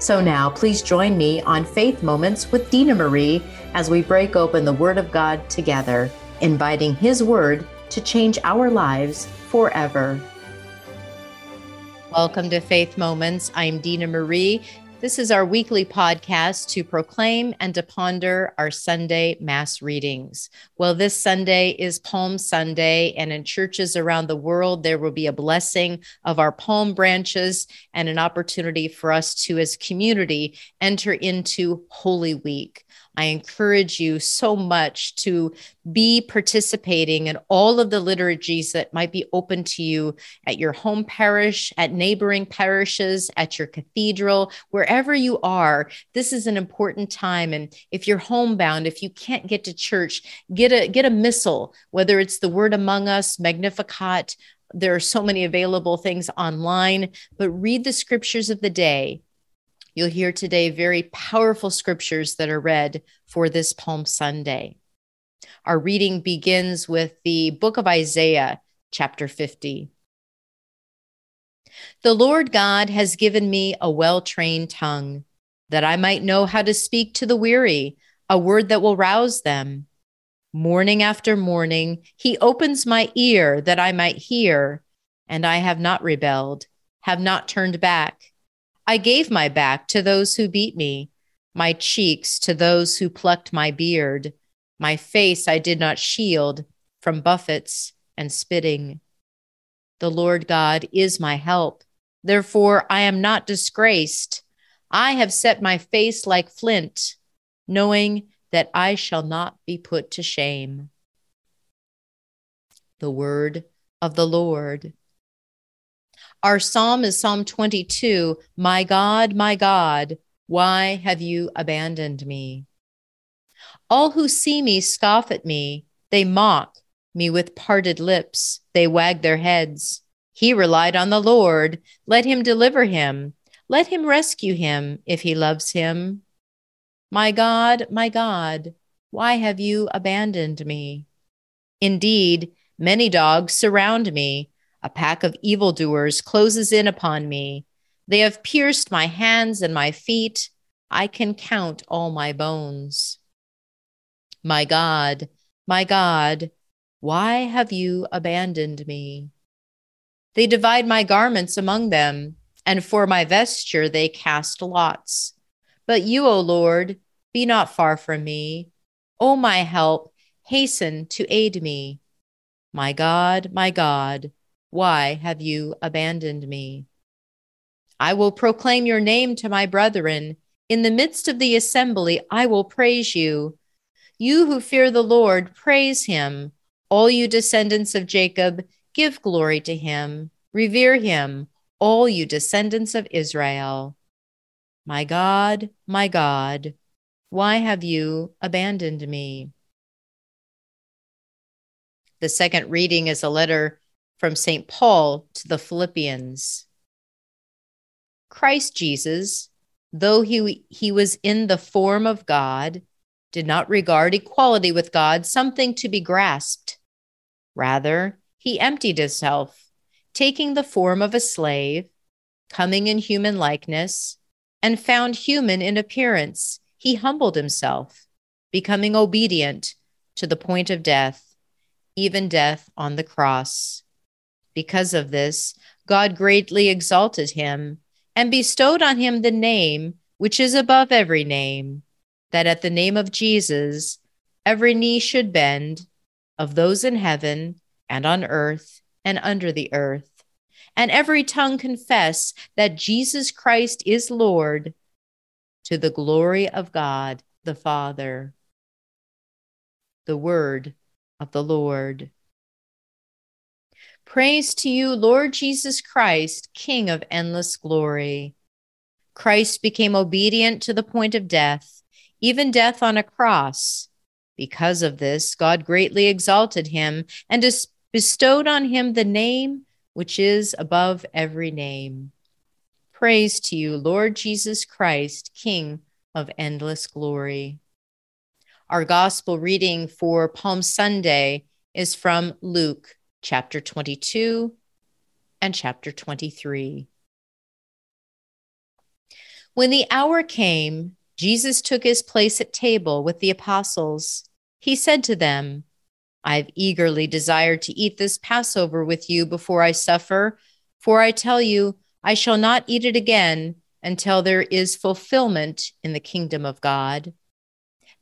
So now, please join me on Faith Moments with Dina Marie as we break open the Word of God together, inviting His Word to change our lives forever. Welcome to Faith Moments. I'm Dina Marie, this is our weekly podcast to proclaim and to ponder our Sunday Mass readings. Well, this Sunday is Palm Sunday, and in churches around the world, there will be a blessing of our palm branches and an opportunity for us to, as community, enter into Holy Week. I encourage you so much to be participating in all of the liturgies that might be open to you at your home parish, at neighboring parishes, at your cathedral, wherever you are. This is an important time. And if you're homebound, if you can't get to church, get a get a missal, whether it's the Word Among Us, Magnificat. There are so many available things online, but read the scriptures of the day You'll hear today very powerful scriptures that are read for this Palm Sunday. Our reading begins with the book of Isaiah, chapter 50. The Lord God has given me a well trained tongue, that I might know how to speak to the weary, a word that will rouse them. Morning after morning, he opens my ear that I might hear, and I have not rebelled, have not turned back. I gave my back to those who beat me, my cheeks to those who plucked my beard. My face I did not shield from buffets and spitting. The Lord God is my help. Therefore, I am not disgraced. I have set my face like flint, knowing that I shall not be put to shame. The word of the Lord. Our psalm is Psalm 22 My God, my God, why have you abandoned me? All who see me scoff at me. They mock me with parted lips. They wag their heads. He relied on the Lord. Let him deliver him. Let him rescue him if he loves him. My God, my God, why have you abandoned me? Indeed, many dogs surround me. A pack of evildoers closes in upon me. They have pierced my hands and my feet. I can count all my bones. My God, my God, why have you abandoned me? They divide my garments among them, and for my vesture they cast lots. But you, O Lord, be not far from me. O my help, hasten to aid me. My God, my God, why have you abandoned me? I will proclaim your name to my brethren. In the midst of the assembly, I will praise you. You who fear the Lord, praise him. All you descendants of Jacob, give glory to him. Revere him, all you descendants of Israel. My God, my God, why have you abandoned me? The second reading is a letter from St. Paul to the Philippians. Christ Jesus, though he, he was in the form of God, did not regard equality with God something to be grasped. Rather, he emptied himself, taking the form of a slave, coming in human likeness, and found human in appearance. He humbled himself, becoming obedient to the point of death, even death on the cross. Because of this, God greatly exalted him and bestowed on him the name which is above every name, that at the name of Jesus every knee should bend of those in heaven and on earth and under the earth, and every tongue confess that Jesus Christ is Lord to the glory of God the Father. The word of the Lord. Praise to you, Lord Jesus Christ, King of endless glory. Christ became obedient to the point of death, even death on a cross. Because of this, God greatly exalted him and bestowed on him the name which is above every name. Praise to you, Lord Jesus Christ, King of endless glory. Our gospel reading for Palm Sunday is from Luke chapter 22 and chapter 23. When the hour came, Jesus took his place at table with the apostles. He said to them, I've eagerly desired to eat this Passover with you before I suffer, for I tell you, I shall not eat it again until there is fulfillment in the kingdom of God.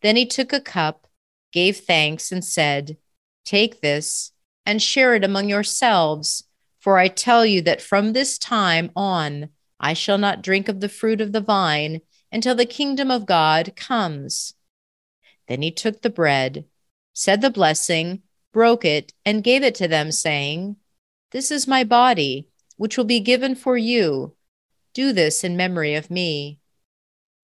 Then he took a cup, gave thanks, and said, Take this and share it among yourselves. For I tell you that from this time on, I shall not drink of the fruit of the vine until the kingdom of God comes. Then he took the bread, said the blessing, broke it, and gave it to them, saying, This is my body, which will be given for you. Do this in memory of me.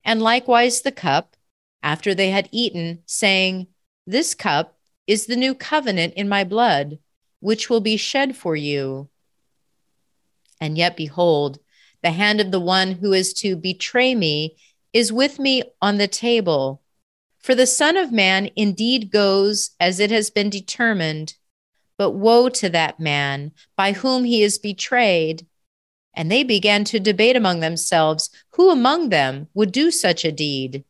And likewise the cup, after they had eaten, saying, This cup is the new covenant in my blood which will be shed for you. And yet, behold, the hand of the one who is to betray me is with me on the table. For the Son of Man indeed goes as it has been determined, but woe to that man by whom he is betrayed. And they began to debate among themselves who among them would do such a deed.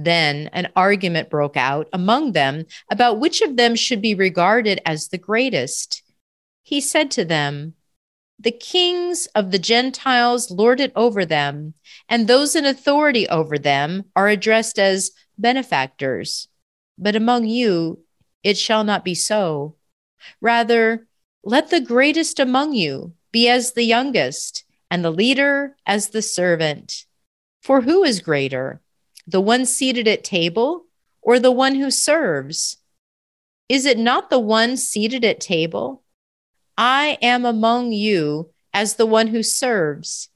Then an argument broke out among them about which of them should be regarded as the greatest. He said to them, The kings of the Gentiles lord it over them, and those in authority over them are addressed as benefactors. But among you it shall not be so. Rather, let the greatest among you be as the youngest, and the leader as the servant. For who is greater? The one seated at table or the one who serves? Is it not the one seated at table? I am among you as the one who serves.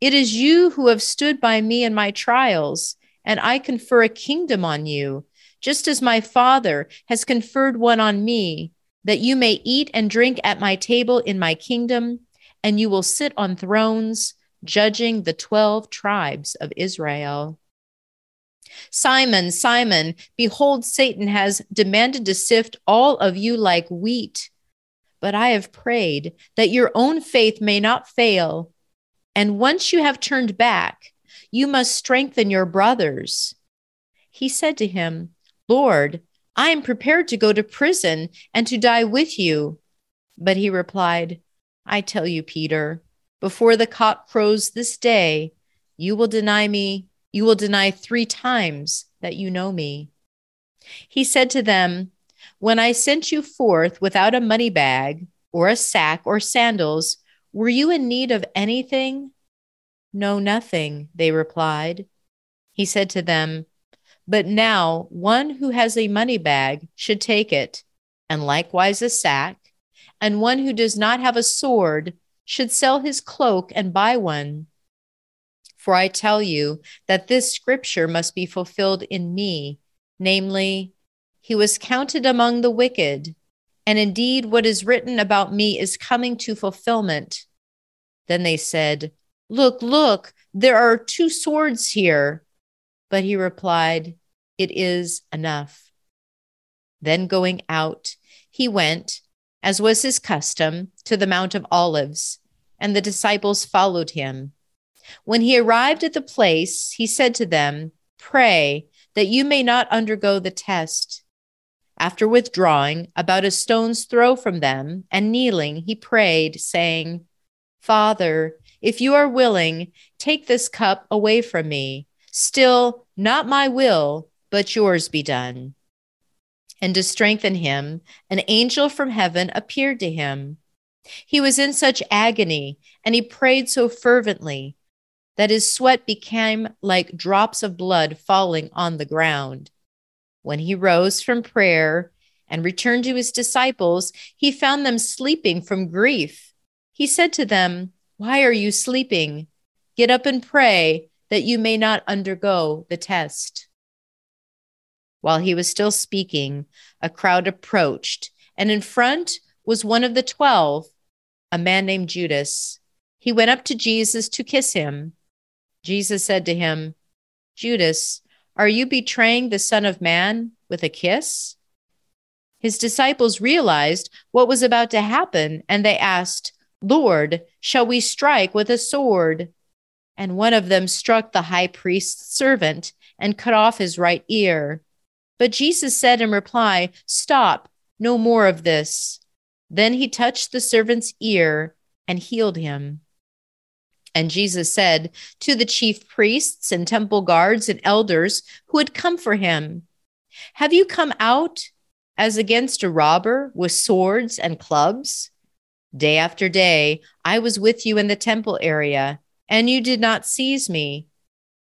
It is you who have stood by me in my trials, and I confer a kingdom on you, just as my Father has conferred one on me, that you may eat and drink at my table in my kingdom, and you will sit on thrones, judging the 12 tribes of Israel. Simon, Simon, behold, Satan has demanded to sift all of you like wheat. But I have prayed that your own faith may not fail. And once you have turned back, you must strengthen your brothers. He said to him, Lord, I am prepared to go to prison and to die with you. But he replied, I tell you, Peter, before the cock crows this day, you will deny me you will deny three times that you know me. He said to them, When I sent you forth without a money bag, or a sack, or sandals, were you in need of anything? No, nothing, they replied. He said to them, But now one who has a money bag should take it, and likewise a sack, and one who does not have a sword should sell his cloak and buy one. For I tell you that this scripture must be fulfilled in me, namely, he was counted among the wicked. And indeed, what is written about me is coming to fulfillment. Then they said, Look, look, there are two swords here. But he replied, It is enough. Then going out, he went, as was his custom, to the Mount of Olives, and the disciples followed him. When he arrived at the place, he said to them, Pray that you may not undergo the test. After withdrawing about a stone's throw from them and kneeling, he prayed, saying, Father, if you are willing, take this cup away from me. Still, not my will, but yours be done. And to strengthen him, an angel from heaven appeared to him. He was in such agony, and he prayed so fervently that his sweat became like drops of blood falling on the ground. When he rose from prayer and returned to his disciples, he found them sleeping from grief. He said to them, Why are you sleeping? Get up and pray that you may not undergo the test. While he was still speaking, a crowd approached, and in front was one of the twelve, a man named Judas. He went up to Jesus to kiss him. Jesus said to him, Judas, are you betraying the Son of Man with a kiss? His disciples realized what was about to happen, and they asked, Lord, shall we strike with a sword? And one of them struck the high priest's servant and cut off his right ear. But Jesus said in reply, Stop, no more of this. Then he touched the servant's ear and healed him. And Jesus said to the chief priests and temple guards and elders who had come for him, Have you come out as against a robber with swords and clubs? Day after day, I was with you in the temple area, and you did not seize me.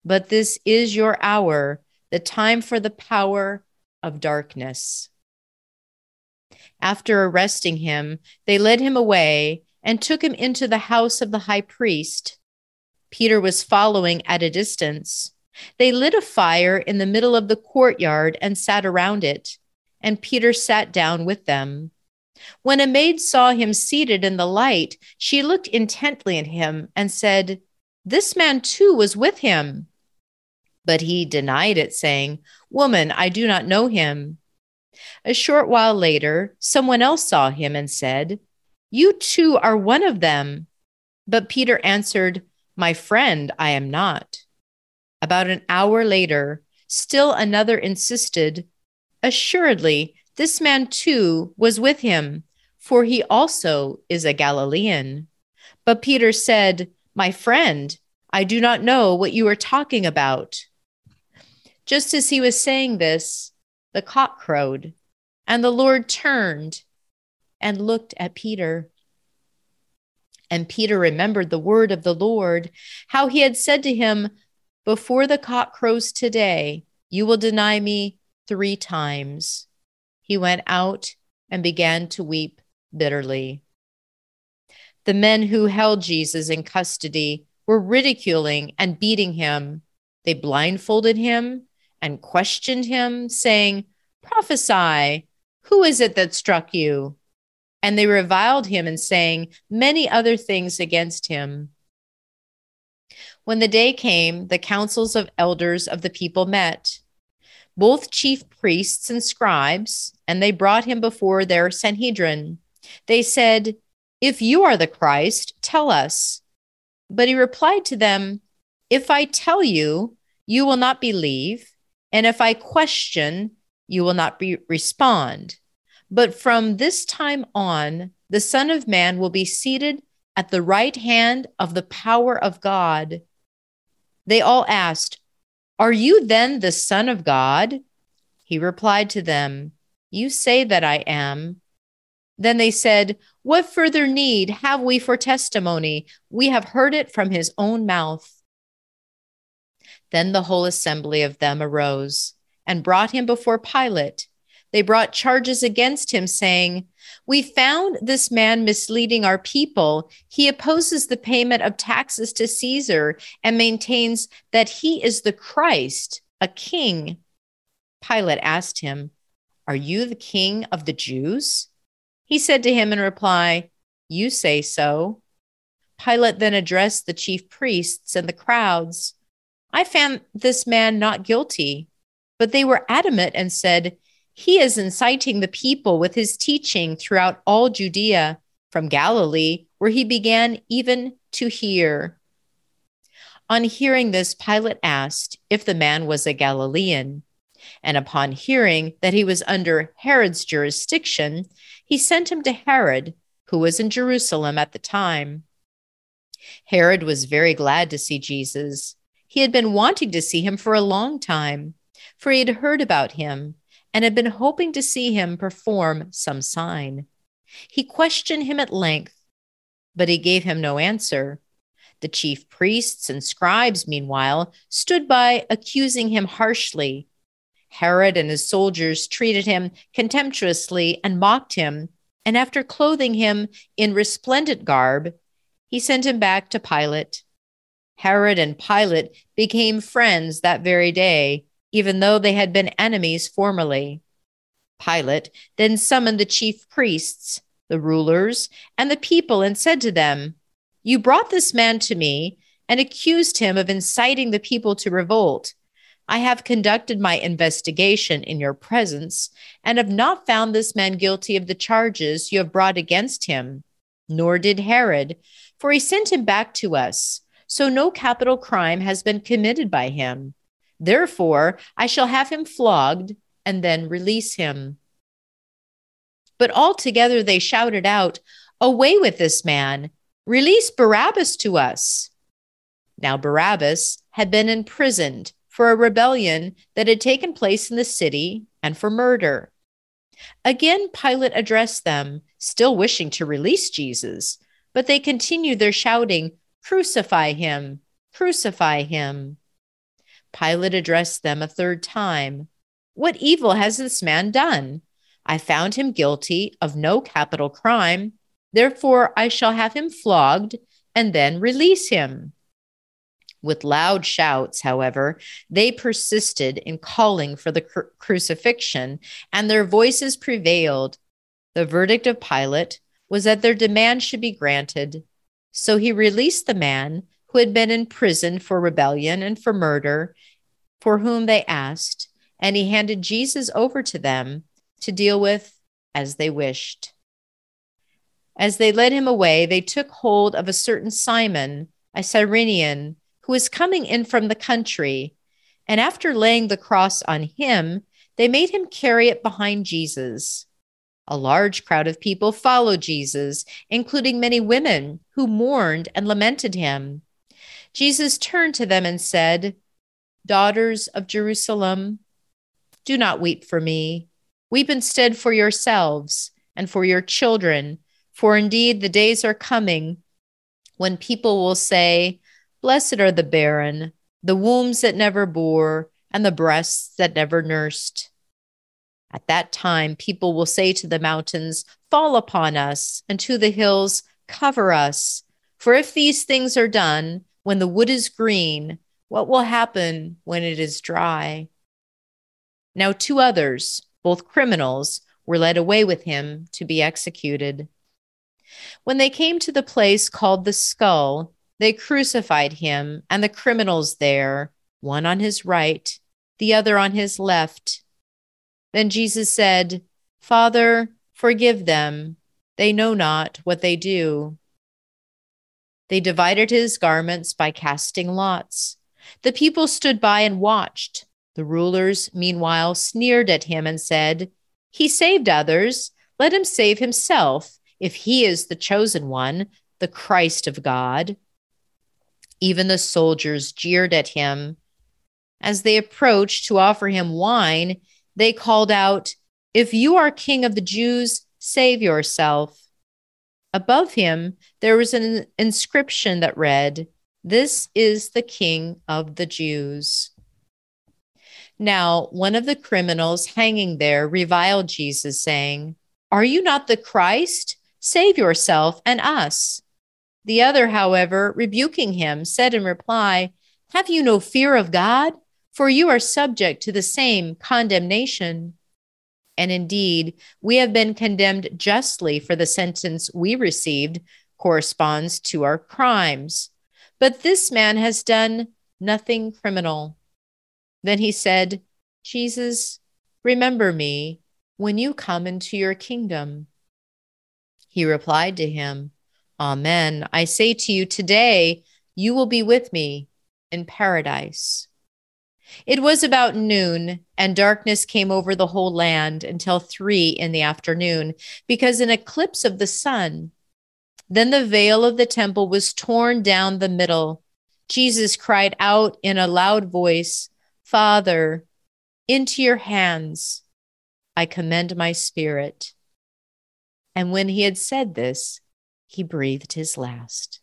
But this is your hour, the time for the power of darkness. After arresting him, they led him away and took him into the house of the high priest. Peter was following at a distance. They lit a fire in the middle of the courtyard and sat around it, and Peter sat down with them. When a maid saw him seated in the light, she looked intently at him and said, This man too was with him. But he denied it, saying, Woman, I do not know him. A short while later, someone else saw him and said, You too are one of them. But Peter answered, My friend, I am not. About an hour later, still another insisted, Assuredly, this man too was with him, for he also is a Galilean. But Peter said, My friend, I do not know what you are talking about. Just as he was saying this, the cock crowed, and the Lord turned and looked at Peter. And Peter remembered the word of the Lord, how he had said to him, Before the cock crows today, you will deny me three times. He went out and began to weep bitterly. The men who held Jesus in custody were ridiculing and beating him. They blindfolded him and questioned him, saying, Prophesy, who is it that struck you? And they reviled him and saying many other things against him. When the day came, the councils of elders of the people met, both chief priests and scribes, and they brought him before their Sanhedrin. They said, If you are the Christ, tell us. But he replied to them, If I tell you, you will not believe and if I question, you will not be, respond. But from this time on, the Son of Man will be seated at the right hand of the power of God. They all asked, Are you then the Son of God? He replied to them, You say that I am. Then they said, What further need have we for testimony? We have heard it from his own mouth. Then the whole assembly of them arose and brought him before Pilate. They brought charges against him, saying, We found this man misleading our people. He opposes the payment of taxes to Caesar and maintains that he is the Christ, a king. Pilate asked him, Are you the king of the Jews? He said to him in reply, You say so. Pilate then addressed the chief priests and the crowds. I found this man not guilty. But they were adamant and said, He is inciting the people with his teaching throughout all Judea, from Galilee, where he began even to here. On hearing this, Pilate asked if the man was a Galilean. And upon hearing that he was under Herod's jurisdiction, he sent him to Herod, who was in Jerusalem at the time. Herod was very glad to see Jesus he had been wanting to see him for a long time, for he had heard about him and had been hoping to see him perform some sign. He questioned him at length, but he gave him no answer. The chief priests and scribes, meanwhile, stood by, accusing him harshly. Herod and his soldiers treated him contemptuously and mocked him, and after clothing him in resplendent garb, he sent him back to Pilate. Herod and Pilate became friends that very day, even though they had been enemies formerly. Pilate then summoned the chief priests, the rulers, and the people and said to them, You brought this man to me and accused him of inciting the people to revolt. I have conducted my investigation in your presence and have not found this man guilty of the charges you have brought against him, nor did Herod, for he sent him back to us. So no capital crime has been committed by him. Therefore, I shall have him flogged and then release him. But altogether they shouted out, Away with this man! Release Barabbas to us! Now Barabbas had been imprisoned for a rebellion that had taken place in the city and for murder. Again, Pilate addressed them, still wishing to release Jesus, but they continued their shouting, Crucify him! Crucify him! Pilate addressed them a third time. What evil has this man done? I found him guilty of no capital crime. Therefore, I shall have him flogged and then release him. With loud shouts, however, they persisted in calling for the cru- crucifixion, and their voices prevailed. The verdict of Pilate was that their demand should be granted. So he released the man who had been in prison for rebellion and for murder, for whom they asked, and he handed Jesus over to them to deal with as they wished. As they led him away, they took hold of a certain Simon, a Cyrenian, who was coming in from the country, and after laying the cross on him, they made him carry it behind Jesus. A large crowd of people followed Jesus, including many women who mourned and lamented him. Jesus turned to them and said, Daughters of Jerusalem, do not weep for me. Weep instead for yourselves and for your children, for indeed the days are coming when people will say, Blessed are the barren, the wombs that never bore, and the breasts that never nursed. At that time, people will say to the mountains, Fall upon us, and to the hills, Cover us. For if these things are done when the wood is green, what will happen when it is dry? Now, two others, both criminals, were led away with him to be executed. When they came to the place called the skull, they crucified him and the criminals there, one on his right, the other on his left. Then Jesus said, Father, forgive them. They know not what they do. They divided his garments by casting lots. The people stood by and watched. The rulers, meanwhile, sneered at him and said, He saved others. Let him save himself, if he is the chosen one, the Christ of God. Even the soldiers jeered at him. As they approached to offer him wine, they called out, If you are king of the Jews, save yourself. Above him, there was an inscription that read, This is the king of the Jews. Now, one of the criminals hanging there reviled Jesus, saying, Are you not the Christ? Save yourself and us. The other, however, rebuking him, said in reply, Have you no fear of God? for you are subject to the same condemnation. And indeed, we have been condemned justly for the sentence we received corresponds to our crimes. But this man has done nothing criminal. Then he said, Jesus, remember me when you come into your kingdom. He replied to him, Amen. I say to you, today you will be with me in paradise. It was about noon, and darkness came over the whole land until three in the afternoon, because an eclipse of the sun. Then the veil of the temple was torn down the middle. Jesus cried out in a loud voice, Father, into your hands I commend my spirit. And when he had said this, he breathed his last.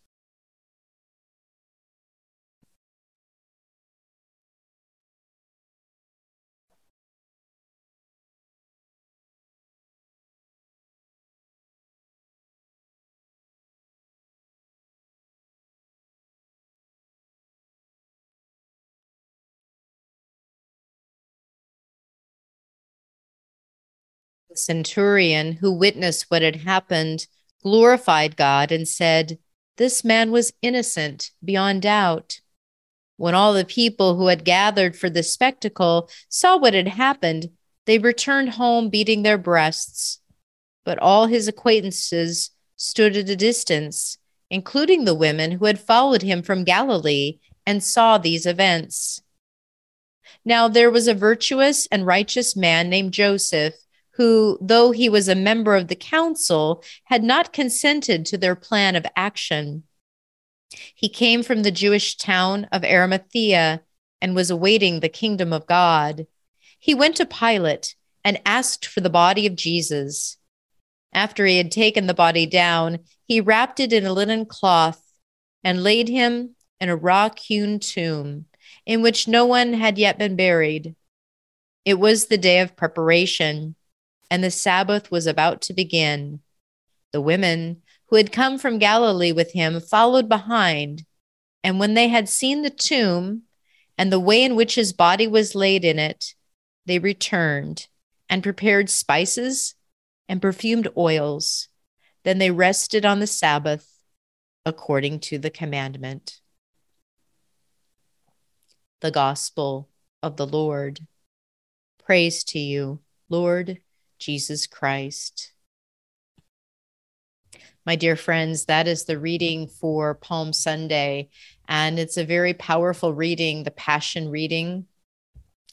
The centurion who witnessed what had happened glorified God and said, This man was innocent beyond doubt. When all the people who had gathered for the spectacle saw what had happened, they returned home beating their breasts. But all his acquaintances stood at a distance, including the women who had followed him from Galilee and saw these events. Now there was a virtuous and righteous man named Joseph who, though he was a member of the council, had not consented to their plan of action. He came from the Jewish town of Arimathea and was awaiting the kingdom of God. He went to Pilate and asked for the body of Jesus. After he had taken the body down, he wrapped it in a linen cloth and laid him in a rock hewn tomb in which no one had yet been buried. It was the day of preparation and the Sabbath was about to begin. The women who had come from Galilee with him followed behind, and when they had seen the tomb and the way in which his body was laid in it, they returned and prepared spices and perfumed oils. Then they rested on the Sabbath according to the commandment. The Gospel of the Lord. Praise to you, Lord Jesus Christ. My dear friends, that is the reading for Palm Sunday, and it's a very powerful reading, the Passion reading.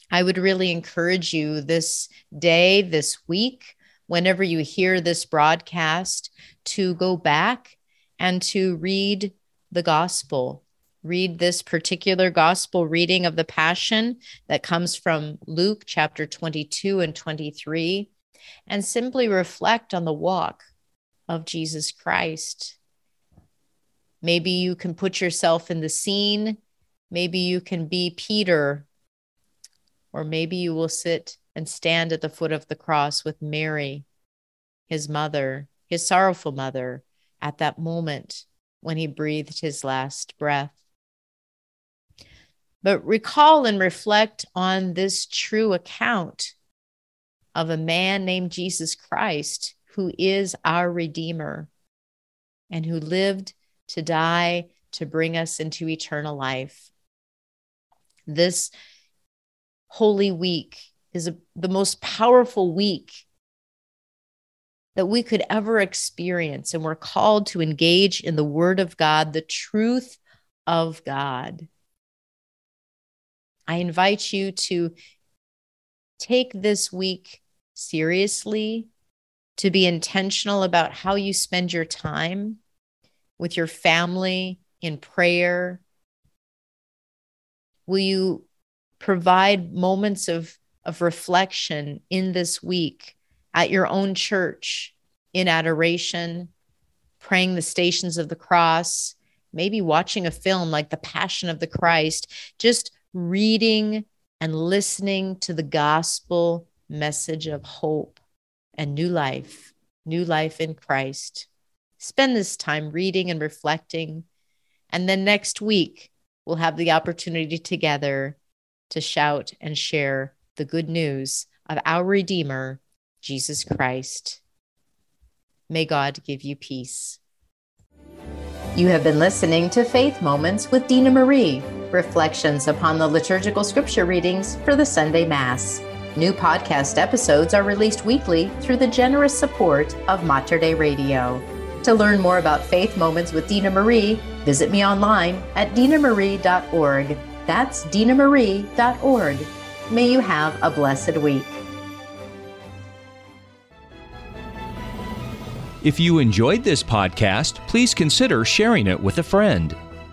I would really encourage you this day, this week, whenever you hear this broadcast, to go back and to read the gospel. Read this particular gospel reading of the Passion that comes from Luke chapter 22 and 23 and simply reflect on the walk of Jesus Christ. Maybe you can put yourself in the scene. Maybe you can be Peter, or maybe you will sit and stand at the foot of the cross with Mary, his mother, his sorrowful mother, at that moment when he breathed his last breath. But recall and reflect on this true account of a man named Jesus Christ, who is our Redeemer and who lived to die to bring us into eternal life. This Holy Week is a, the most powerful week that we could ever experience. And we're called to engage in the Word of God, the truth of God. I invite you to take this week seriously, to be intentional about how you spend your time with your family in prayer? Will you provide moments of, of reflection in this week at your own church in adoration, praying the stations of the cross, maybe watching a film like The Passion of the Christ, just reading and listening to the gospel message of hope and new life, new life in Christ. Spend this time reading and reflecting. And then next week, we'll have the opportunity together to shout and share the good news of our Redeemer, Jesus Christ. May God give you peace. You have been listening to Faith Moments with Dina Marie, reflections upon the liturgical scripture readings for the Sunday Mass. New podcast episodes are released weekly through the generous support of Mater Dei Radio. To learn more about Faith Moments with Dina Marie, visit me online at dinamarie.org. That's dinamarie.org. May you have a blessed week. If you enjoyed this podcast, please consider sharing it with a friend.